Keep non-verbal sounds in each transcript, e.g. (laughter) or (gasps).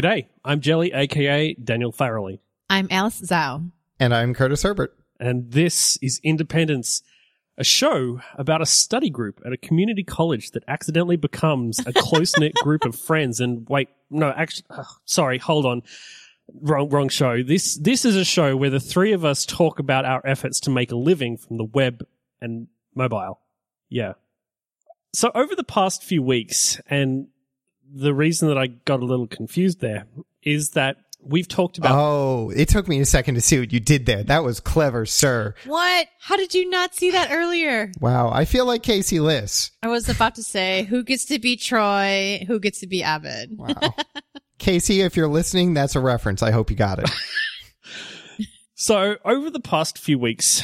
G'day, I'm Jelly, aka Daniel Farrelly, I'm Alice Zhao. And I'm Curtis Herbert. and this is Independence, a show about a study group at a community college that accidentally becomes a close knit (laughs) group of friends. And wait, no, actually, oh, sorry, hold on. Wrong, wrong show. This, this is a show where the three of us talk about our efforts to make a living from the web and mobile. Yeah. So over the past few weeks, and the reason that I got a little confused there is that we've talked about Oh, it took me a second to see what you did there. That was clever, sir. What? How did you not see that earlier? Wow. I feel like Casey Liss. I was about to say, who gets to be Troy? Who gets to be Abed? Wow. Casey, if you're listening, that's a reference. I hope you got it. (laughs) So, over the past few weeks,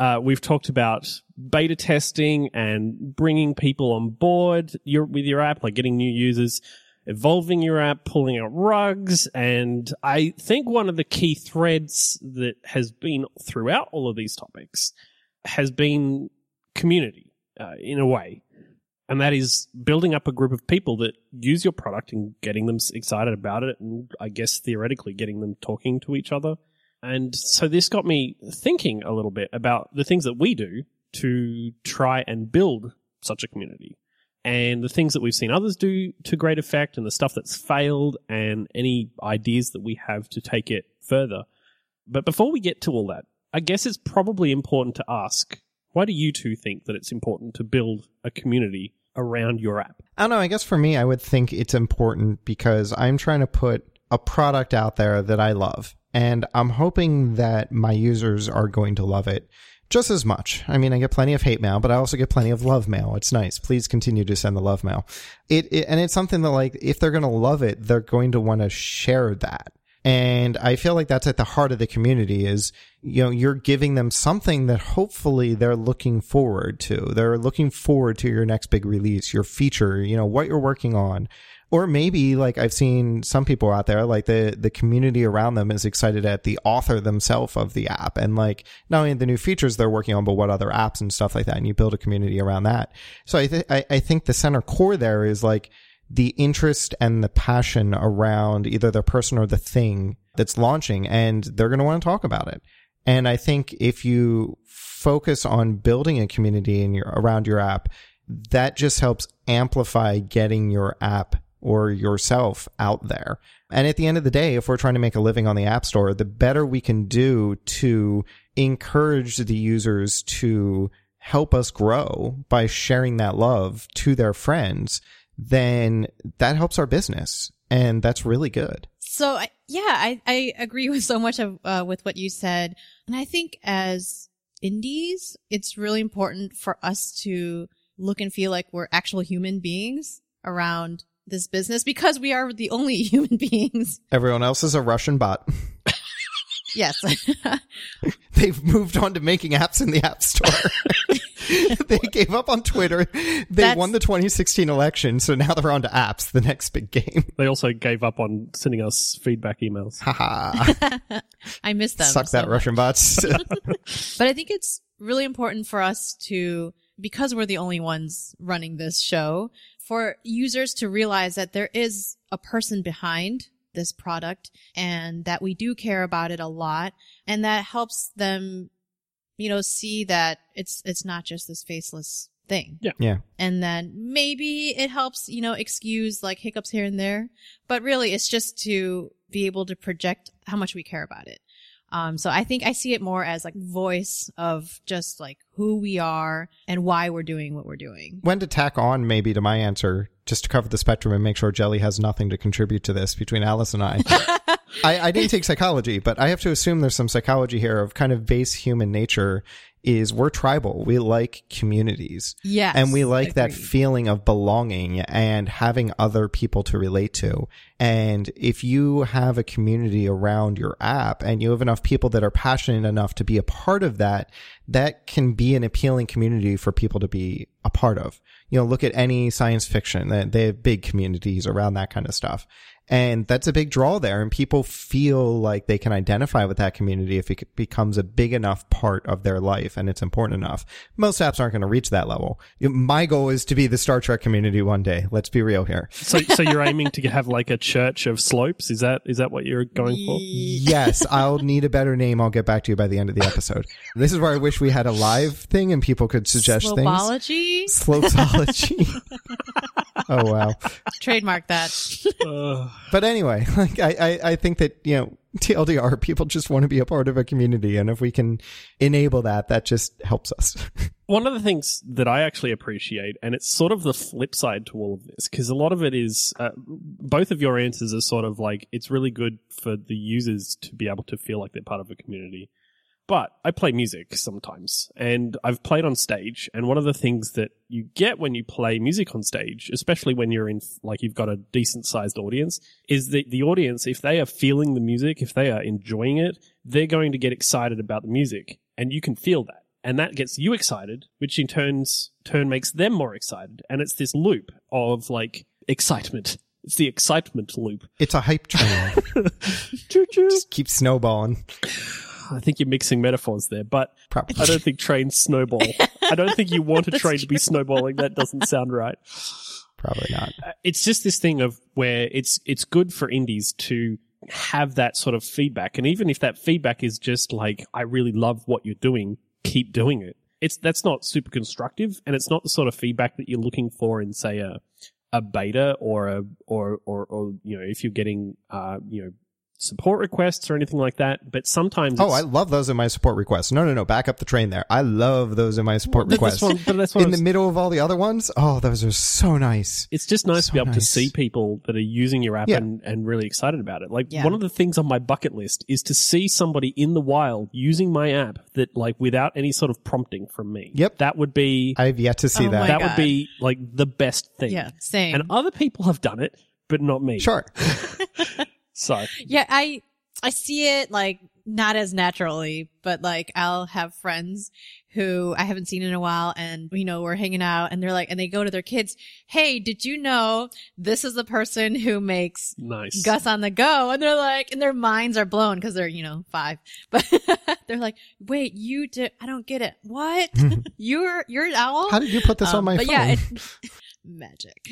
uh, we've talked about beta testing and bringing people on board your, with your app, like getting new users, evolving your app, pulling out rugs. And I think one of the key threads that has been throughout all of these topics has been community uh, in a way. And that is building up a group of people that use your product and getting them excited about it. And I guess theoretically getting them talking to each other. And so this got me thinking a little bit about the things that we do to try and build such a community and the things that we've seen others do to great effect and the stuff that's failed and any ideas that we have to take it further. But before we get to all that, I guess it's probably important to ask why do you two think that it's important to build a community around your app? I don't know. I guess for me, I would think it's important because I'm trying to put a product out there that I love. And I'm hoping that my users are going to love it just as much. I mean, I get plenty of hate mail, but I also get plenty of love mail. It's nice. Please continue to send the love mail. It, it and it's something that like, if they're going to love it, they're going to want to share that. And I feel like that's at the heart of the community is, you know, you're giving them something that hopefully they're looking forward to. They're looking forward to your next big release, your feature, you know, what you're working on. Or maybe like I've seen some people out there, like the, the community around them is excited at the author themselves of the app and like not only the new features they're working on, but what other apps and stuff like that. And you build a community around that. So I, th- I, I think the center core there is like, the interest and the passion around either the person or the thing that's launching and they're going to want to talk about it. And I think if you focus on building a community in your around your app, that just helps amplify getting your app or yourself out there. And at the end of the day, if we're trying to make a living on the App Store, the better we can do to encourage the users to help us grow by sharing that love to their friends, then that helps our business. And that's really good. So yeah, I, I agree with so much of uh, with what you said, and I think as indies, it's really important for us to look and feel like we're actual human beings around this business because we are the only (laughs) human beings. Everyone else is a Russian bot. (laughs) Yes. (laughs) They've moved on to making apps in the App Store. (laughs) they gave up on Twitter. They That's- won the 2016 election, so now they're on to apps, the next big game. They also gave up on sending us feedback emails. Haha. (laughs) I miss them. Suck so that, much. Russian bots. (laughs) But I think it's really important for us to, because we're the only ones running this show, for users to realize that there is a person behind this product and that we do care about it a lot and that helps them, you know, see that it's, it's not just this faceless thing. yeah. Yeah. And then maybe it helps, you know, excuse like hiccups here and there, but really it's just to be able to project how much we care about it. Um, so I think I see it more as like voice of just like who we are and why we're doing what we're doing. When to tack on maybe to my answer, just to cover the spectrum and make sure Jelly has nothing to contribute to this between Alice and I. (laughs) I, I didn't take psychology, but I have to assume there's some psychology here of kind of base human nature is we're tribal. We like communities. Yes. And we like that feeling of belonging and having other people to relate to. And if you have a community around your app and you have enough people that are passionate enough to be a part of that, that can be an appealing community for people to be a part of. You know, look at any science fiction that they have big communities around that kind of stuff. And that's a big draw there. And people feel like they can identify with that community if it becomes a big enough part of their life life and it's important enough. Most apps aren't going to reach that level. My goal is to be the Star Trek community one day. Let's be real here. So, so you're aiming to have like a church of slopes? Is that is that what you're going for? Yes, I'll need a better name. I'll get back to you by the end of the episode. This is where I wish we had a live thing and people could suggest things. Slopology? Slopology. oh wow. Trademark that. But anyway, like I, I, I think that, you know, (laughs) TLDR, people just want to be a part of a community. And if we can enable that, that just helps us. (laughs) one of the things that I actually appreciate, and it's sort of the flip side to all of this, because a lot of it is uh, both of your answers are sort of like it's really good for the users to be able to feel like they're part of a community. But I play music sometimes, and I've played on stage. And one of the things that you get when you play music on stage, especially when you're in like you've got a decent sized audience, is that the audience, if they are feeling the music, if they are enjoying it, they're going to get excited about the music, and you can feel that and that gets you excited, which in turns turn makes them more excited, and it's this loop of like excitement. It's the excitement loop. It's a hype train. (laughs) Just keep snowballing. I think you're mixing metaphors there, but Probably. I don't think trains snowball. I don't think you want a (laughs) train to be snowballing. That doesn't sound right. Probably not. Uh, It's just this thing of where it's it's good for indies to have that sort of feedback, and even if that feedback is just like, "I really love what you're doing," keep doing it. It's that's not super constructive, and it's not the sort of feedback that you're looking for in, say, a a beta or a or or, or you know if you're getting uh you know support requests or anything like that. But sometimes Oh, I love those in my support requests. No, no, no. Back up the train there. I love those in my support But requests. That's one, but that's one in of the middle of all the other ones. Oh, those are so nice. it's just nice to be able to see people that are using your app Yeah. and, and really excited about it. Like Yeah. one of the things on my bucket list is to see somebody in the wild using my app that like without any sort of prompting from me. Yep. That would be I've yet to see Oh that. that God. would be like the best thing. Yeah, same. And other people have done it, but not me. Sure. (laughs) So yeah, I I see it like not as naturally, but like I'll have friends who I haven't seen in a while and you know, we're hanging out and they're like and they go to their kids, "Hey, did you know this is the person who makes nice. Gus on the go?" And they're like and their minds are blown cuz they're, you know, 5. (laughs) But they're like, "Wait, you did I don't get it. What? (laughs) you're you're an owl?" How did you put this Um, on my but phone? yeah, it, (laughs) magic.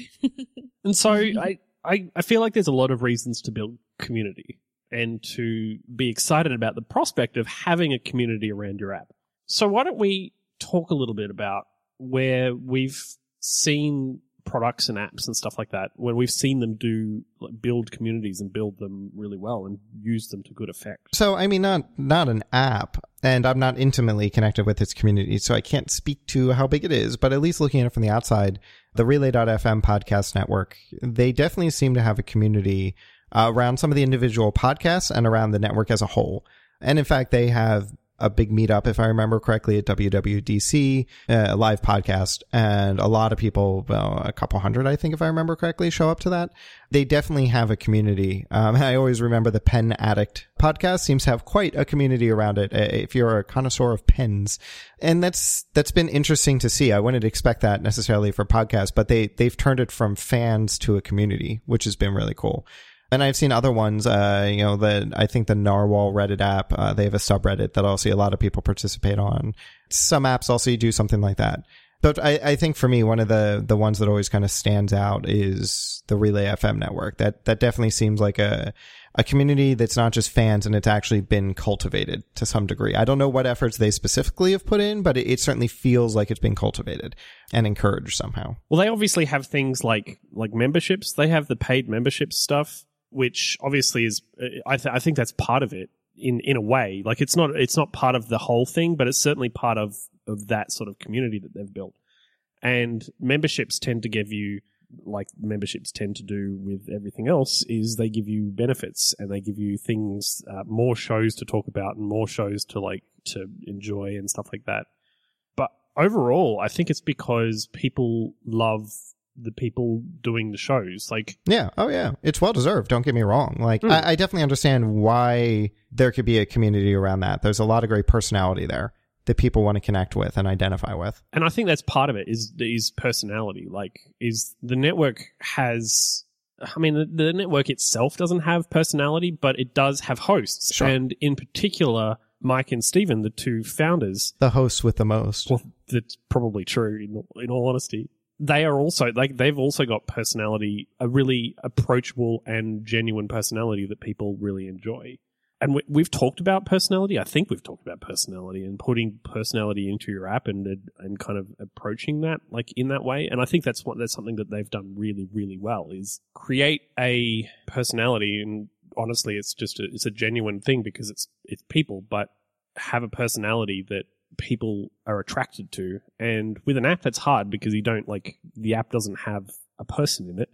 And so I, I, I feel like there's a lot of reasons to build community and to be excited about the prospect of having a community around your app. So why don't we talk a little bit about where we've seen products and apps and stuff like that, where we've seen them do like, build communities and build them really well and use them to good effect. So I mean, not not an app, and I'm not intimately connected with its community, so I can't speak to how big it is. But at least looking at it from the outside, the Relay.fm podcast network, they definitely seem to have a community uh, around some of the individual podcasts and around the network as a whole. And in fact, they have a big meetup, if I remember correctly, at WWDC, uh, a live podcast, and a lot of people, well, a couple hundred, I think, if I remember correctly, show up to that. They definitely have a community. Um, (laughs) I always remember the Pen Addict podcast seems to have quite a community around it. uh, If you're a connoisseur of pens, and that's that's been interesting to see. I wouldn't expect that necessarily for podcasts, but they they've turned it from fans to a community, which has been really cool. And I've seen other ones, uh, you know, the, I think the Narwhal Reddit app, uh, they have a subreddit that I'll see a lot of people participate on. Some apps also do something like that. But I, I think for me, one of the, the ones that always kind of stands out is the Relay FM network. That, that definitely seems like a, a community that's not just fans and it's actually been cultivated to some degree. I don't know what efforts they specifically have put in, but it, it certainly feels like it's been cultivated and encouraged somehow. Well, they obviously have things like like memberships. They have the paid membership stuff, which obviously is I, th- I think that's part of it in in a way. Like it's not it's not part of the whole thing, but it's certainly part of of that sort of community that they've built. And memberships tend to give you like memberships tend to do with everything else is they give you benefits and they give you things uh, more shows to talk about and more shows to like to enjoy and stuff like that but overall i think it's because people love the people doing the shows like Yeah. Oh, yeah. It's well deserved. Don't get me wrong. Like, Mm. I, I definitely understand why there could be a community around that. There's a lot of great personality there that people want to connect with and identify with. and i think that's part of it is is personality like is the network has i mean the, the network itself doesn't have personality but it does have hosts Sure. and in particular Myke and Stephen, the two founders, The hosts with the most. well, that's probably true in, in all honesty. They are also like they've also got personality, a really approachable and genuine personality that people really enjoy. And we, we've talked about personality. I think we've talked about personality and putting personality into your app and and kind of approaching that like in that way. And I think that's what that's something that they've done really really well is create a personality. And honestly, it's just a, it's a genuine thing because it's it's people, but have a personality that people are attracted to. And with an app, that's hard because you don't like the app doesn't have a person in it.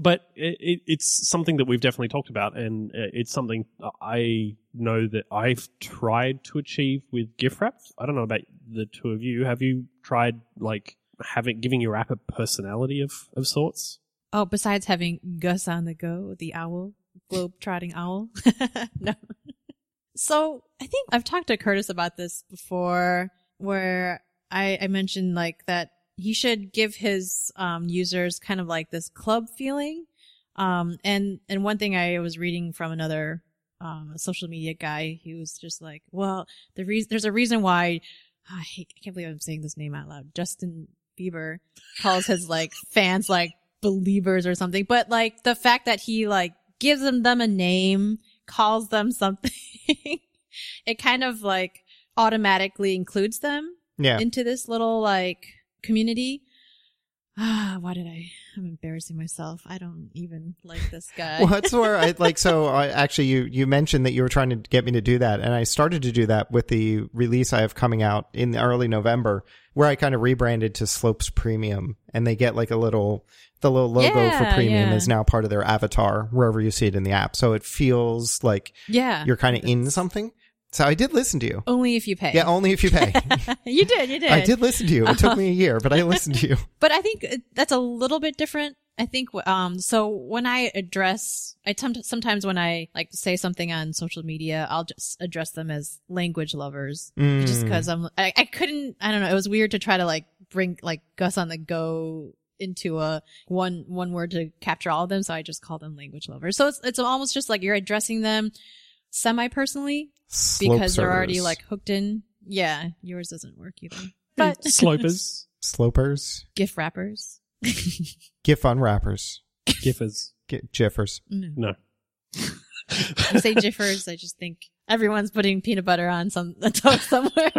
But it, it, it's something that we've definitely talked about, and uh, it's something I know that I've tried to achieve with gift wrap. I don't know about the two of you. Have you tried like having giving your app a personality of of sorts? Oh, besides having Gus on the go, the owl, globe trotting owl. (laughs) no. So I think I've talked to Curtis about this before where I, I mentioned like that he should give his um, users kind of like this club feeling. Um, and, and one thing I was reading from another um, social media guy, he was just like, well, the reason, there's a reason why, I, hate, I can't believe I'm saying this name out loud. Justin Bieber calls his like (laughs) fans like believers or something, but like the fact that he like gives them them a name, calls them something, (laughs) it kind of like automatically includes them Yeah. into this little like community. Ah, (sighs) why did I? I'm embarrassing myself. I don't even like this (laughs) guy. well, that's where I like. So (laughs) I actually, you you mentioned that you were trying to get me to do that, and I started to do that with the release I have coming out in early November, where I kind of rebranded to Slopes Premium, and they get like a little the little logo for premium yeah. is now part of their avatar wherever you see it in the app, so it feels like yeah, you're kind of in something. So I did listen to you. only if you pay. Yeah, only if you pay. (laughs) you did. You did. I did listen to you. It took me a year, but I listened to you. (laughs) but I think that's a little bit different. I think, um, so when I address, I sometimes when I like say something on social media, I'll just address them as language lovers just Mm. because I'm, I, I couldn't, I don't know. It was weird to try to like bring like Gus on the go into a one, one word to capture all of them. So I just call them language lovers. So it's, it's almost just like you're addressing them semi personally because they're already like hooked in. Yeah. Yours doesn't work either, but (laughs) Slopers, slopers, gift wrappers. (laughs) GIF unwrappers, giffers. G- jiffers. No. No. (laughs) I say jiffers, I just think everyone's putting peanut butter on some a toast somewhere.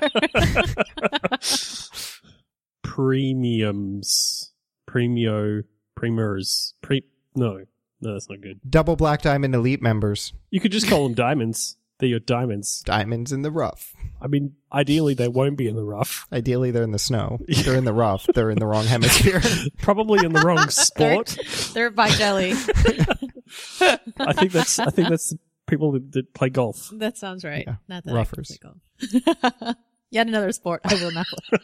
Premiums, premio, premiers, pre. No, no, that's not good. Double Black Diamond Elite members. You could just call them diamonds. They're your diamonds. Diamonds in the rough. I mean, ideally they won't be in the rough. Ideally, they're in the snow. (laughs) They're in the rough. They're in the wrong hemisphere. (laughs) Probably in the wrong (laughs) sport. They're by jelly. I think that's. I think that's people that, that play golf. That sounds right. Yeah, Not that ruffers. I can play golf. Yet another sport I will not play.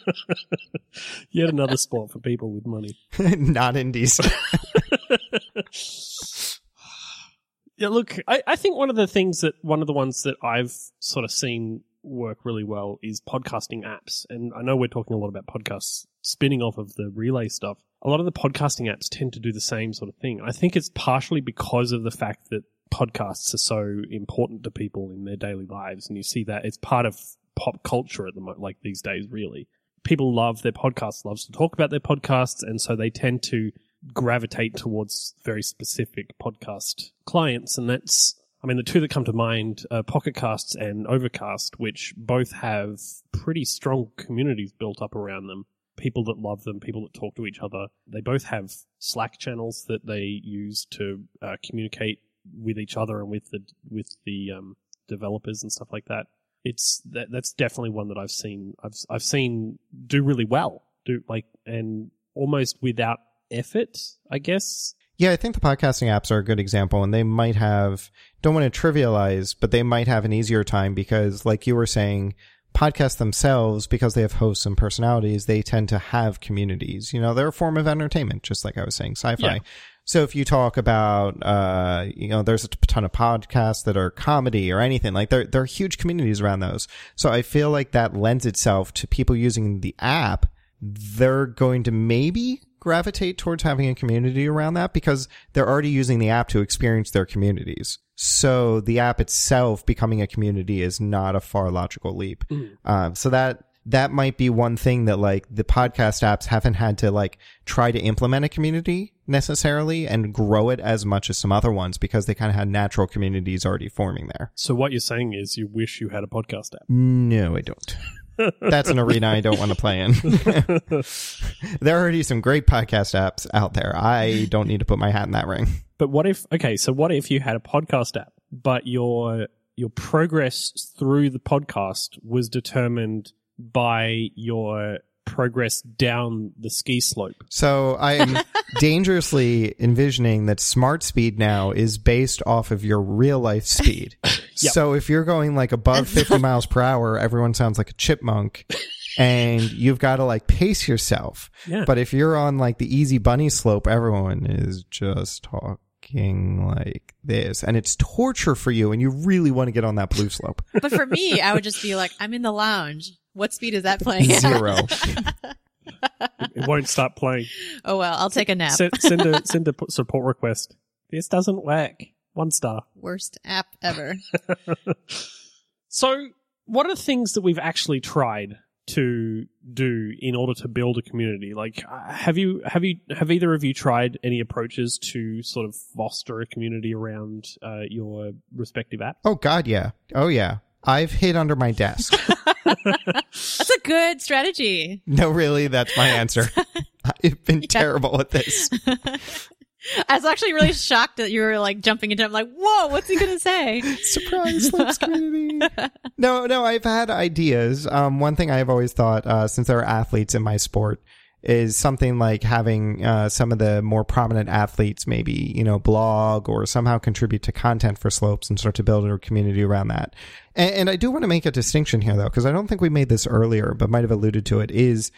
(laughs) Yet another sport for people with money. (laughs) Not indies. (sighs) Yeah, look, I, I think one of the things that one of the ones that I've sort of seen work really well is podcasting apps. And I know we're talking a lot about podcasts spinning off of the relay stuff. A lot of the podcasting apps tend to do the same sort of thing. I think it's partially because of the fact that podcasts are so important to people in their daily lives. And you see that it's part of pop culture at the moment, like these days, really. People love their podcasts, loves to talk about their podcasts. And so they tend to gravitate towards very specific podcast clients. And that's, I mean, the two that come to mind are Pocket Casts and Overcast, which both have pretty strong communities built up around them. People that love them, people that talk to each other. They both have Slack channels that they use to uh, communicate with each other and with the with the um, developers and stuff like that. It's that that's definitely one that I've seen I've I've seen do really well. Do like and almost without effort, I guess. Yeah, I think the podcasting apps are a good example, and they might have, don't want to trivialize, but they might have an easier time because, like you were saying, podcasts themselves, because they have hosts and personalities, they tend to have communities. You know, they're a form of entertainment, just like I was saying, sci fi. Yeah. So if you talk about, uh, you know, there's a ton of podcasts that are comedy or anything like there, there are huge communities around those. So I feel like that lends itself to people using the app. They're going to maybe gravitate towards having a community around that because they're already using the app to experience their communities. So the app itself becoming a community is not a far logical leap. Um, so that that might be one thing that like the podcast apps haven't had to like try to implement a community necessarily and grow it as much as some other ones because they kind of had natural communities already forming there. So what you're saying is you wish you had a podcast app. No, I don't. (laughs) That's an arena I don't want to play in. (laughs) there are already some great podcast apps out there. I don't need to put my hat in that ring. But what if okay, so what if you had a podcast app, but your your progress through the podcast was determined by your progress down the ski slope? So I'm (laughs) dangerously envisioning that smart speed now is based off of your real life speed. (laughs) Yep. So if you're going like above (laughs) 50 miles per hour, everyone sounds like a chipmunk and you've got to like pace yourself. Yeah. But if you're on like the easy bunny slope, everyone is just talking like this and it's torture for you and you really want to get on that blue slope. But for me, I would just be like, I'm in the lounge. What speed is that playing? (laughs) Zero. (laughs) It won't stop playing. Oh well, I'll take a nap. Send, send a (laughs) send a p- support request. This doesn't work. One star. Worst app ever. So, what are things that we've actually tried to do in order to build a community? Like, uh, have you have you have either of you tried any approaches to sort of foster a community around uh, your respective app? Oh God, yeah. Oh yeah. I've hid under my desk. (laughs) That's a good strategy. No, really, that's my answer. (laughs) I've been terrible at this. (laughs) I was actually really shocked that you were like jumping into. I'm like, whoa, what's he gonna say? Surprise community. No, no, I've had ideas. Um, one thing I've always thought, uh, since there are athletes in my sport, is something like having uh, some of the more prominent athletes maybe you know blog or somehow contribute to content for slopes and start to build a community around that. And, and i do want to make a distinction here though because i don't think we made this earlier but might have alluded to it is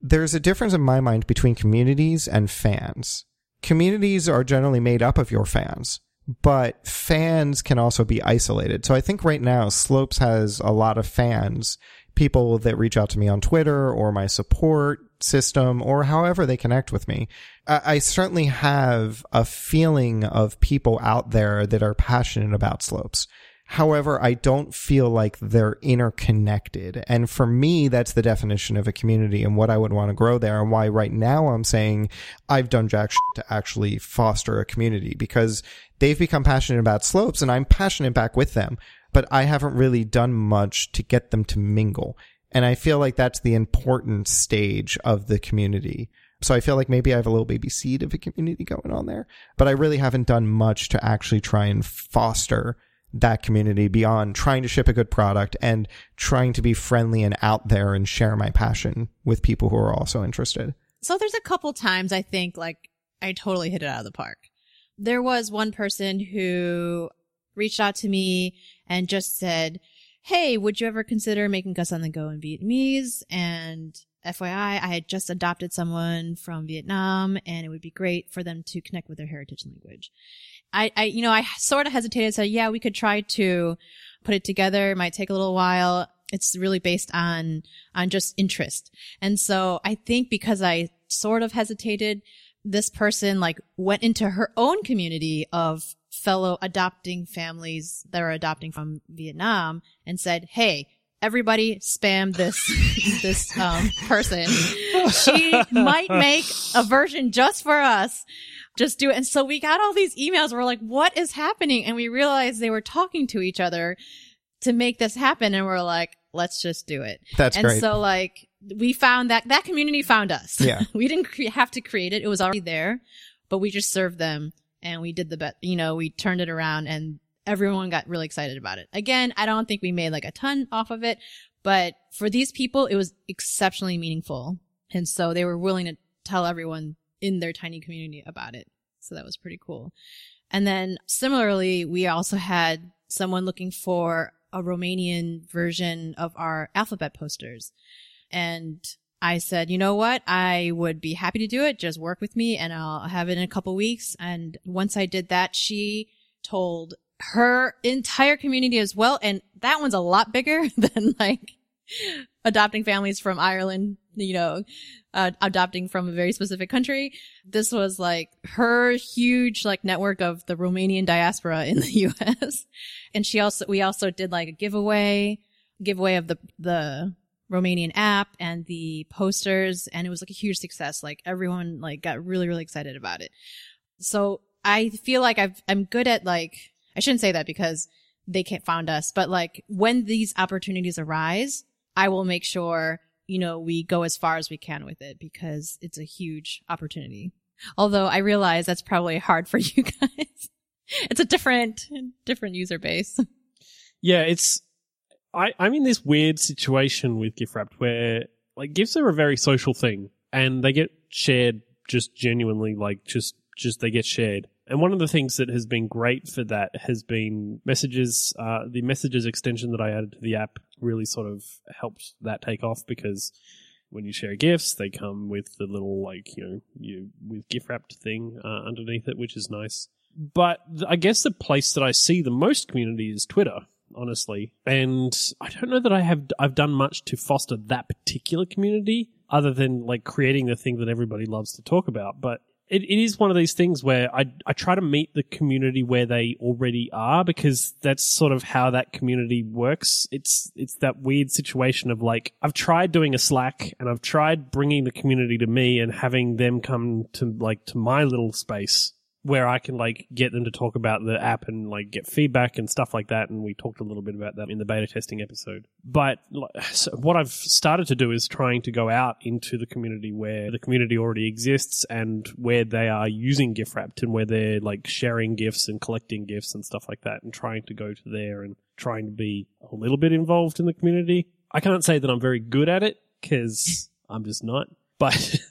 there's a difference in my mind between communities and fans. Communities are generally made up of your fans but fans can also be isolated. So i think right now slopes has a lot of fans people that reach out to me on Twitter or my support system or however they connect with me. I, I certainly have a feeling of people out there that are passionate about slopes. However, I don't feel like they're interconnected. And for me, that's the definition of a community and what I would want to grow there and why right now I'm saying I've done jack shit to actually foster a community because they've become passionate about slopes and I'm passionate back with them but I haven't really done much to get them to mingle. And I feel like that's the important stage of the community. So I feel like maybe I have a little baby seed of a community going on there, but I really haven't done much to actually try and foster that community beyond trying to ship a good product and trying to be friendly and out there and share my passion with people who are also interested. So there's a couple times I think like I totally hit it out of the park. There was one person who reached out to me and just said, Hey, would you ever consider making Gus on the Go in Vietnamese? And FYI, I had just adopted someone from Vietnam and it would be great for them to connect with their heritage language. I, I, you know, I sort of hesitated, said, yeah, we could try to put it together. It might take a little while. It's really based on, on just interest. And so I think because I sort of hesitated, this person like went into her own community of fellow adopting families that are adopting from Vietnam and said, Hey, everybody spam this, (laughs) this, um, person. She might make a version just for us. Just do it. And so we got all these emails. We're like, what is happening? And we realized they were talking to each other to make this happen. And we're like, let's just do it. That's and great. so like we found that that community found us. Yeah. (laughs) we didn't cre- have to create it. It was already there, but we just served them and we did the bet, you know, we turned it around and everyone got really excited about it. Again, I don't think we made like a ton off of it, but for these people, it was exceptionally meaningful. And so they were willing to tell everyone in their tiny community about it. So that was pretty cool. And then similarly, we also had someone looking for a Romanian version of our alphabet posters. And I said, you know what? I would be happy to do it. Just work with me and I'll have it in a couple weeks. And once I did that, she told her entire community as well. And that one's a lot bigger (laughs) than like adopting families from Ireland, you know, uh, adopting from a very specific country. This was like her huge like network of the Romanian diaspora in the (laughs) US. and she also, we also did like a giveaway, giveaway of the, the Romanian app and the posters. And it was like a huge success. Like everyone like got really, really excited about it. So I feel like I've, I'm good at like, I shouldn't say that because they can't found us, but like when these opportunities arise, I will make sure, you know, we go as far as we can with it because it's a huge opportunity. Although I realize that's probably hard for (laughs) you guys. it's a different, different user base. Yeah, it's I, I'm in this weird situation with GIFwrapped where like gifts are a very social thing and they get shared just genuinely like just just they get shared. And one of the things that has been great for that has been messages. Uh, the messages extension that I added to the app really sort of helped that take off because when you share gifts, they come with the little like you know you with GIFwrapped thing uh, underneath it, which is nice. But I guess the place that I see the most community is Twitter honestly. And I don't know that I have I've done much to foster that particular community other than like creating the thing that everybody loves to talk about. But it, it is one of these things where I I try to meet the community where they already are because that's sort of how that community works. It's it's that weird situation of like I've tried doing a Slack and I've tried bringing the community to me and having them come to like to my little space where I can like get them to talk about the app and like get feedback and stuff like that. And we talked a little bit about that in the beta testing episode. But so what I've started to do is trying to go out into the community where the community already exists and where they are using GIF wrapped and where they're like sharing gifts and collecting gifts and stuff like that and trying to go to there and trying to be a little bit involved in the community. I can't say that I'm very good at it because I'm just not, but (laughs)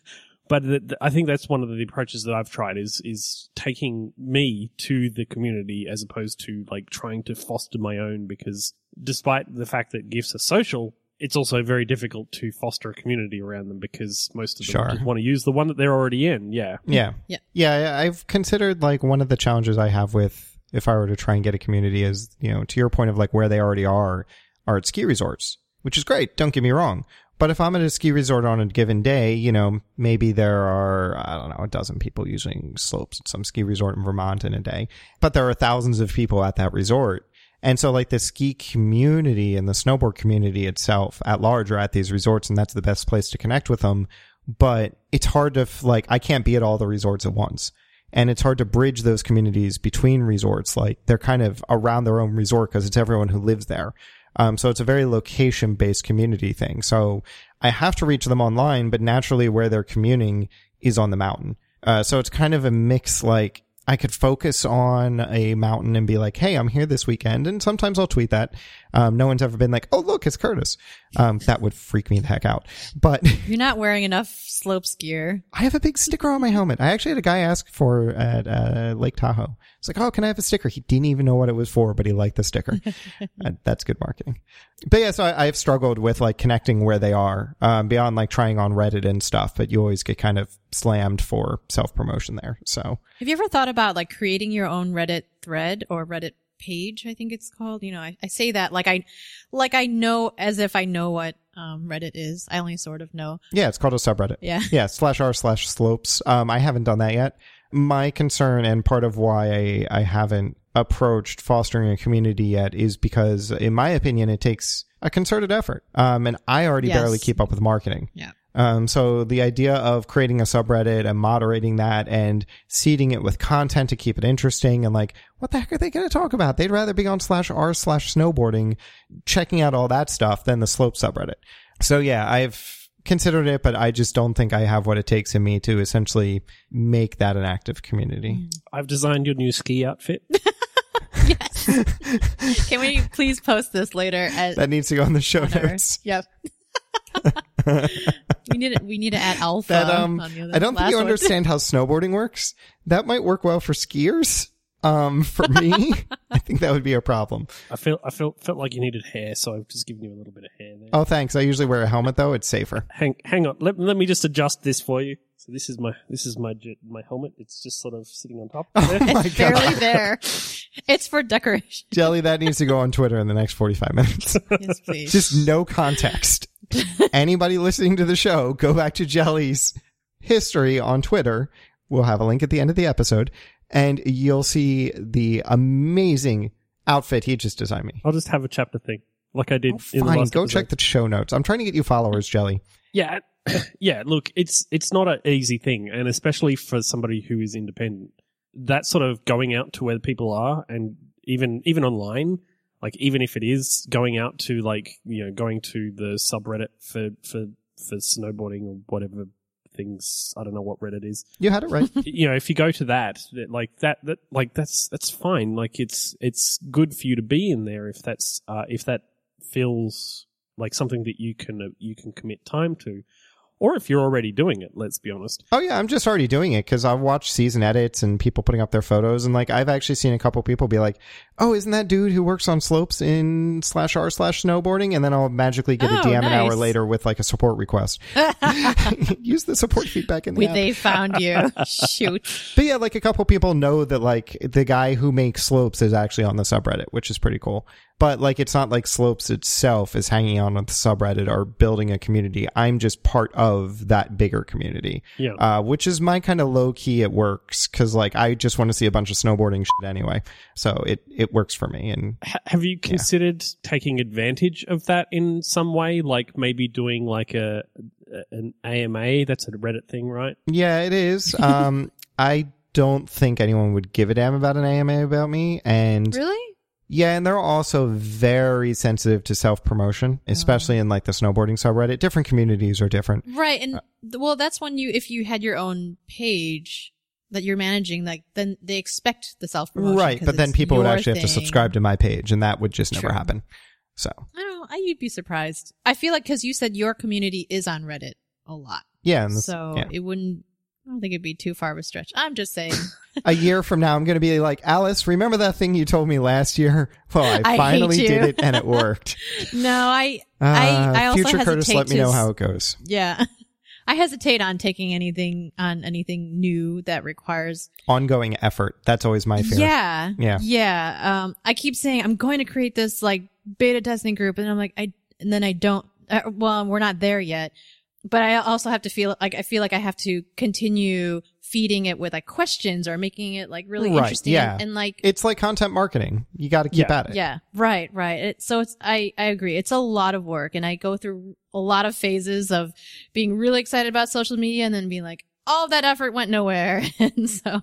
but the, the, I think that's one of the approaches that I've tried is is taking me to the community as opposed to like trying to foster my own because despite the fact that gifts are social, it's also very difficult to foster a community around them because most of them Sure. just want to use the one that they're already in. Yeah. Yeah. Yeah. Yeah. I've considered like one of the challenges I have with if I were to try and get a community is, you know, to your point of like where they already are, are at ski resorts, which is great. Don't get me wrong. But if I'm at a ski resort on a given day, you know, maybe there are, I don't know, a dozen people using slopes at some ski resort in Vermont in a day, but there are thousands of people at that resort. And so like the ski community and the snowboard community itself at large are at these resorts and that's the best place to connect with them. But it's hard to like, I can't be at all the resorts at once. And it's hard to bridge those communities between resorts. Like they're kind of around their own resort because it's everyone who lives there. Um, so it's a very location based community thing. So I have to reach them online, but naturally where they're communing is on the mountain. Uh, so it's kind of a mix like I could focus on a mountain and be like, Hey, I'm here this weekend. And sometimes I'll tweet that. Um, no one's ever been like, Oh, look, it's Curtis. Um, that would freak me the heck out. But (laughs) You're not wearing enough slopes gear. I have a big sticker on my helmet. I actually had a guy ask for at uh, Lake Tahoe. It's like, oh, can I have a sticker? He didn't even know what it was for, but he liked the sticker. (laughs) uh, that's good marketing. But yeah, so I, I've struggled with like connecting where they are um, beyond like trying on Reddit and stuff. But you always get kind of slammed for self promotion there. So Have you ever thought about like creating your own Reddit thread or Reddit page? I think it's called. You know, I, I say that like I, like I know as if I know what um, Reddit is. I only sort of know. yeah, it's called a subreddit. Yeah. yeah slash r slash slopes um i haven't done that yet my concern and part of why I, I haven't approached fostering a community yet is because in my opinion it takes a concerted effort um and i already Yes. barely keep up with marketing Yeah. Um, so the idea of creating a subreddit and moderating that and seeding it with content to keep it interesting and like, what the heck are they going to talk about? They'd rather be on slash r slash snowboarding, checking out all that stuff than the slope subreddit. So yeah, I've considered it, but I just don't think I have what it takes in me to essentially make that an active community. I've designed your new ski outfit. (laughs) Yes. (laughs) Can we please post this later? At, That needs to go on the show on notes. Yep. (laughs) we need to, we need to add alpha. That um, on the other I don't think you one. understand how snowboarding works. That might work well for skiers. Um, for me, (laughs) I think that would be a problem. I felt I felt felt like you needed hair, so I've just given you a little bit of hair there. Oh, thanks. I usually wear a helmet though. It's safer. Hang hang on. Let, let me just adjust this for you. So this is my this is my my helmet. It's just sort of sitting on top. (laughs) there. Oh my It's barely there. It's for decoration. Jelly, that needs to go on Twitter in the next 45 minutes. Yes, please. Just no context. (laughs) Anybody listening to the show, go back to Jelly's history on Twitter. We'll have a link at the end of the episode, and you'll see the amazing outfit he just designed me. I'll just have a chapter thing, like I did Oh, in the fine, go episode. check the show notes. I'm trying to get you followers, Jelly. Yeah, (clears throat) yeah. Look, it's it's not an easy thing, and especially for somebody who is independent, that sort of going out to where people are, and even even online, like even if it is going out to like you know going to the subreddit for for for snowboarding or whatever things I don't know what Reddit is. You had it right. (laughs) you know, if you go to that, like that, that, like that's that's fine. Like it's it's good for you to be in there if that's uh, if that feels like something that you can uh, you can commit time to, or if you're already doing it. Let's be honest. Oh yeah, I'm just already doing it because I've watched season edits and people putting up their photos, and like I've actually seen a couple people be like, "Oh, isn't that dude who works on slopes in slash r slash snowboarding?" And then I'll magically get a Oh, DM an hour later with like a support request. (laughs) (laughs) Use the support feedback in the We, app. they found you. (laughs) Shoot. But yeah, like a couple people know that like the guy who makes slopes is actually on the subreddit, which is pretty cool. But like it's not like slopes itself is hanging out on the subreddit or building a community. I'm just part of that bigger community. Yeah. Uh, which is my kind of low key it works because like I just want to see a bunch of snowboarding shit anyway. So it it works for me and H- have you considered taking advantage of that in some way, like maybe doing like a an AMA? That's a Reddit thing, right? yeah, it is. (laughs) Um, I don't think anyone would give a damn about an AMA about me and Really? Yeah, and they're also very sensitive to self promotion, mm-hmm. especially in like the snowboarding subreddit. Different communities are different. Right. And uh, th- well, that's when you, if you had your own page that you're managing, like then they expect the self promotion. Right, but then people would actually have to subscribe to my page, and that would just never True. happen. So, I don't know. I, you'd be surprised. I feel like because you said your community is on Reddit a lot. yeah, so yeah. it wouldn't, I don't think it'd be too far of a stretch. I'm just saying. (laughs) a year from now, I'm going to be like, Alice, remember that thing you told me last year? (laughs) Well, I I finally did it, and it worked. (laughs) no, I, Uh, I also future Curtis, let me know how it goes. yeah. I hesitate on taking anything on anything new that requires Ongoing effort. That's always my fear. Yeah. Yeah. Yeah. Um, I keep saying I'm going to create this like beta testing group and I'm like, I, and then I don't, uh, well, we're not there yet, but I also have to feel like, I feel like I have to continue feeding it with like questions or making it like really Right, interesting. yeah. And, and, like, It's like content marketing. You got to keep Yeah. at it. yeah, right, right. It, so it's, I, I agree. It's a lot of work and I go through a lot of phases of being really excited about social media and then being like, all that effort went nowhere. (laughs) and so,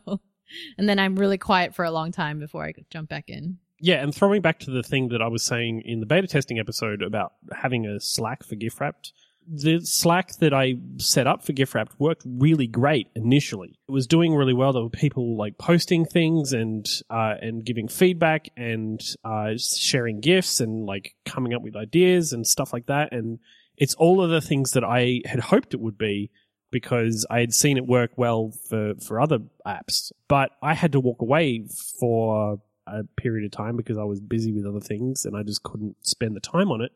and then I'm really quiet for a long time before I could jump back in. Yeah, and throwing back to the thing that I was saying in the beta testing episode about having a Slack for GIFwrapped, the Slack that I set up for GIFwrapped worked really great initially. It was doing really well. There were people like posting things and uh, and giving feedback and uh, sharing gifts and like coming up with ideas and stuff like that. And it's all of the things that I had hoped it would be because I had seen it work well for, for other apps. But I had to walk away for a period of time because I was busy with other things and I just couldn't spend the time on it.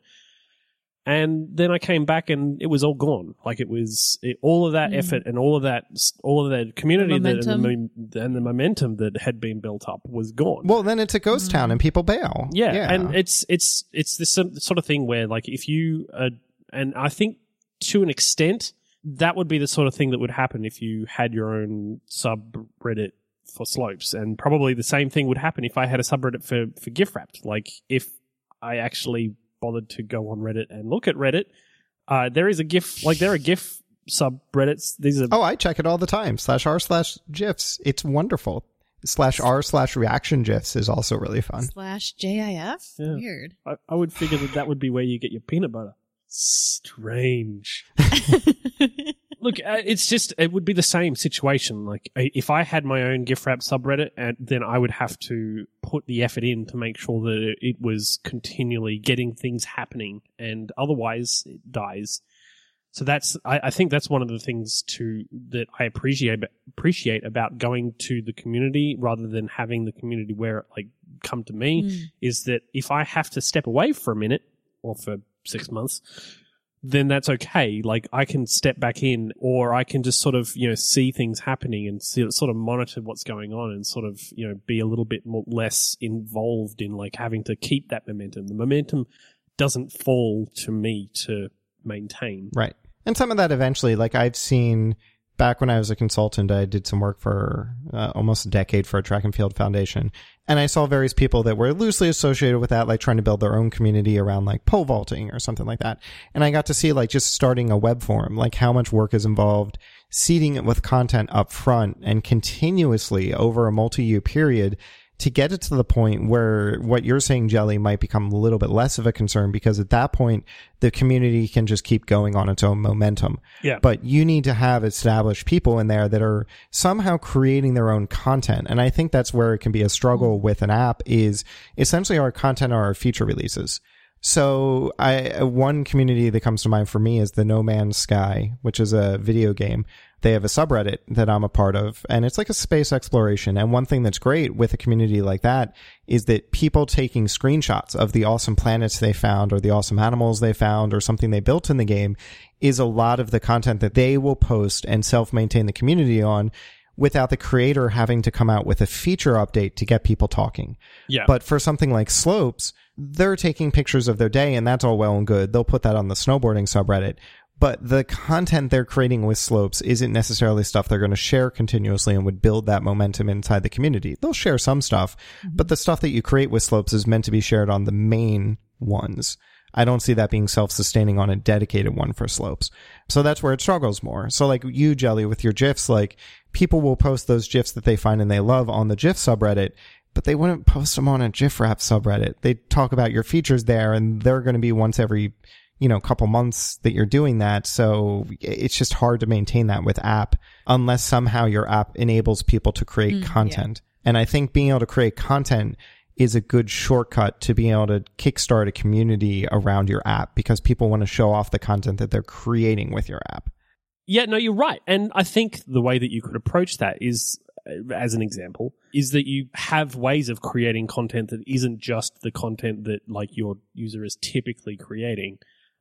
And then I came back and it was all gone. Like it was it, all of that Mm. effort and all of that, all of that community The that, and, the, momentum. and the momentum that had been built up was gone. Well, then it's a ghost town and people bail. Yeah, and it's it's it's this sort sort of thing where like if you uh, and I think to an extent that would be the sort of thing that would happen if you had your own subreddit for slopes, and probably the same thing would happen if I had a subreddit for for GIFwrapped. Like if I actually bothered to go on Reddit and look at Reddit, uh, there is a GIF like there are GIF subreddits. These are Oh, I check it all the time. Slash r slash gifs. It's wonderful. Slash r slash reaction gifs is also really fun. Slash JIF? Yeah. Weird. I, I would figure that that would be where you get your peanut butter. Strange. (laughs) (laughs) Look, uh, it's just it would be the same situation. Like if I had my own gift wrap subreddit, and then I would have to put the effort in to make sure that it was continually getting things happening, and otherwise it dies. So that's I, I think that's one of the things to that I appreciate appreciate about going to the community rather than having the community where it like come to me Mm. is that if I have to step away for a minute or for six months, then that's okay. Like I can step back in, or I can just sort of you know see things happening and see, sort of monitor what's going on, and sort of you know be a little bit more less involved in like having to keep that momentum. The momentum doesn't fall to me to maintain. Right. And some of that eventually, like I've seen back when I was a consultant, I did some work for uh, almost a decade for a track and field foundation. And I saw various people that were loosely associated with that, like trying to build their own community around like pole vaulting or something like that. And I got to see like just starting a web forum, like how much work is involved, seeding it with content up front and continuously over a multi year period to get it to the point where what you're saying, Jelly, might become a little bit less of a concern because at that point, the community can just keep going on its own momentum. Yeah. But you need to have established people in there that are somehow creating their own content. And I think that's where it can be a struggle with an app is essentially our content are our feature releases. So I, one community that comes to mind for me is the No Man's Sky, which is a video game. They have a subreddit that I'm a part of and it's like a space exploration. And one thing that's great with a community like that is that people taking screenshots of the awesome planets they found or the awesome animals they found or something they built in the game is a lot of the content that they will post and self-maintain the community on without the creator having to come out with a feature update to get people talking. Yeah. But for something like slopes, they're taking pictures of their day and that's all well and good. They'll put that on the snowboarding subreddit. But the content they're creating with slopes isn't necessarily stuff they're going to share continuously and would build that momentum inside the community. They'll share some stuff, mm-hmm. but the stuff that you create with slopes is meant to be shared on the main ones. I don't see that being self-sustaining on a dedicated one for slopes. So that's where it struggles more. So like you, Jelly, with your GIFs, like people will post those GIFs that they find and they love on the GIF subreddit, but they wouldn't post them on a GIFwrapped subreddit. They talk about your features there and they're going to be once every, you know, couple months that you're doing that. So it's just hard to maintain that with app unless somehow your app enables people to create Mm, yeah. content. And I think being able to create content is a good shortcut to being able to kickstart a community around your app because people want to show off the content that they're creating with your app. Yeah, no, you're right. And I think the way that you could approach that is, uh, as an example, is that you have ways of creating content that isn't just the content that like your user is typically creating.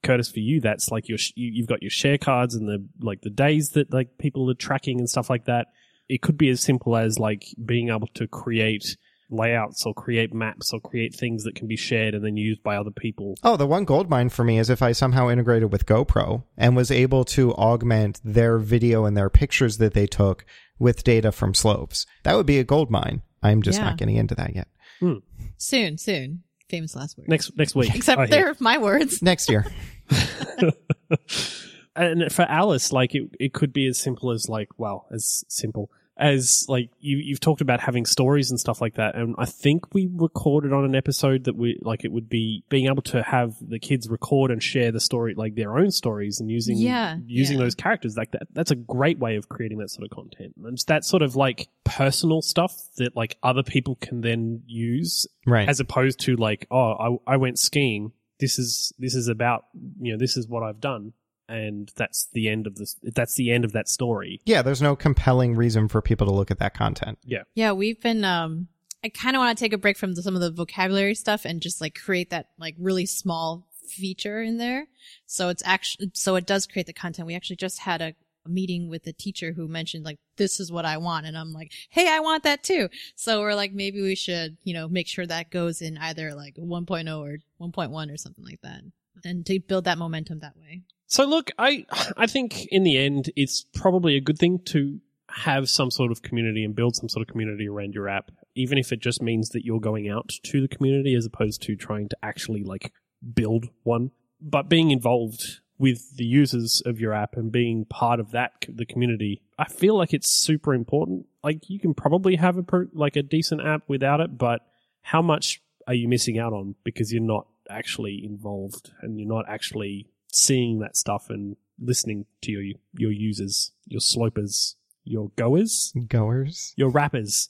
Curtis, for you, that's like your, sh- you, you've got your share cards and the, like the days that like people are tracking and stuff like that. It could be as simple as like being able to create layouts or create maps or create things that can be shared and then used by other people. Oh, the one gold mine for me is if I somehow integrated with GoPro and was able to augment their video and their pictures that they took with data from slopes. That would be a gold mine. I'm just Yeah. not getting into that yet. Hmm. Soon, soon. Famous last word. Next, next week. Except I hear. they're my words. Next year. (laughs) (laughs) and for Alice, like it, it could be as simple as like, well, as simple as like you, you've talked about having stories and stuff like that. And I think we recorded on an episode that we like it would be being able to have the kids record and share the story, like their own stories and using, Yeah, using yeah. those characters like that. That's a great way of creating that sort of content. And it's that sort of like personal stuff that like other people can then use Right. as opposed to like, oh, I, I went skiing. This is this is about you know this is what I've done, and that's the end of this. That's the end of that story. yeah, there's no compelling reason for people to look at that content. Yeah, yeah we've been. Um, I kind of want to take a break from the, some of the vocabulary stuff and just like create that like really small feature in there. So it's actually so it does create the content. We actually just had a, a meeting with a teacher who mentioned like this is what I want, and I'm like, hey, I want that too. So we're like, maybe we should you know make sure that goes in either like 1.0 or 1.1 or something like that, and to build that momentum that way. So look, I I think in the end, it's probably a good thing to have some sort of community and build some sort of community around your app, even if it just means that you're going out to the community as opposed to trying to actually like build one. But being involved with the users of your app and being part of that the community, I feel like it's super important. Like you can probably have a like a decent app without it, but how much are you missing out on because you're not actually involved and you're not actually seeing that stuff and listening to your your users, your slopers, your goers, Goers. your wrappers.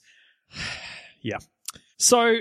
(sighs) yeah. So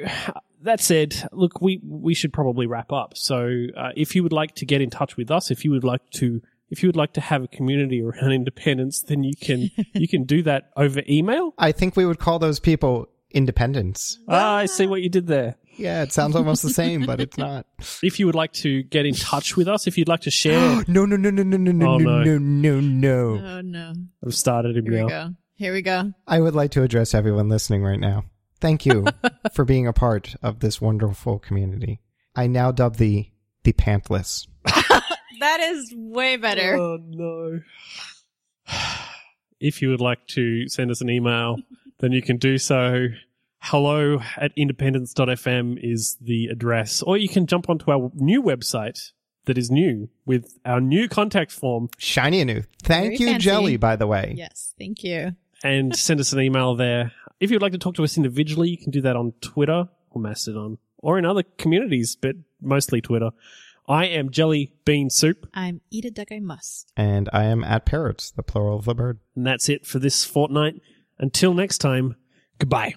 that said, look, we we should probably wrap up. So uh, if you would like to get in touch with us, if you would like to if you would like to have a community around (laughs) independence, then you can you can do that over email. I think we would call those people independents. Ah, I see what you did there. Yeah, it sounds almost the same, but it's not. (laughs) If you would like to get in touch with us, if you'd like to share, (gasps) no, no, no, no, no, no, no, Oh, no. no, no, no. Oh no! I've started him Here now. we go. Here we go. I would like to address everyone listening right now. Thank you (laughs) for being a part of this wonderful community. I now dub thee the Pantless. (laughs) that is way better. Oh no. If you would like to send us an email, (laughs) then you can do so. Hello at independence.fm is the address. Or you can jump onto our new website that is new with our new contact form Shiny and new. Thank Very you, fancy. Jelly, by the way. Yes, thank you. and send us an email there. If you'd like to talk to us individually, you can do that on Twitter or Mastodon or in other communities, but mostly Twitter. I am Jelly Bean Soup, I'm eat a duck I must. And I am at parrots, the plural of the bird. and that's it for this fortnight. Until next time, goodbye.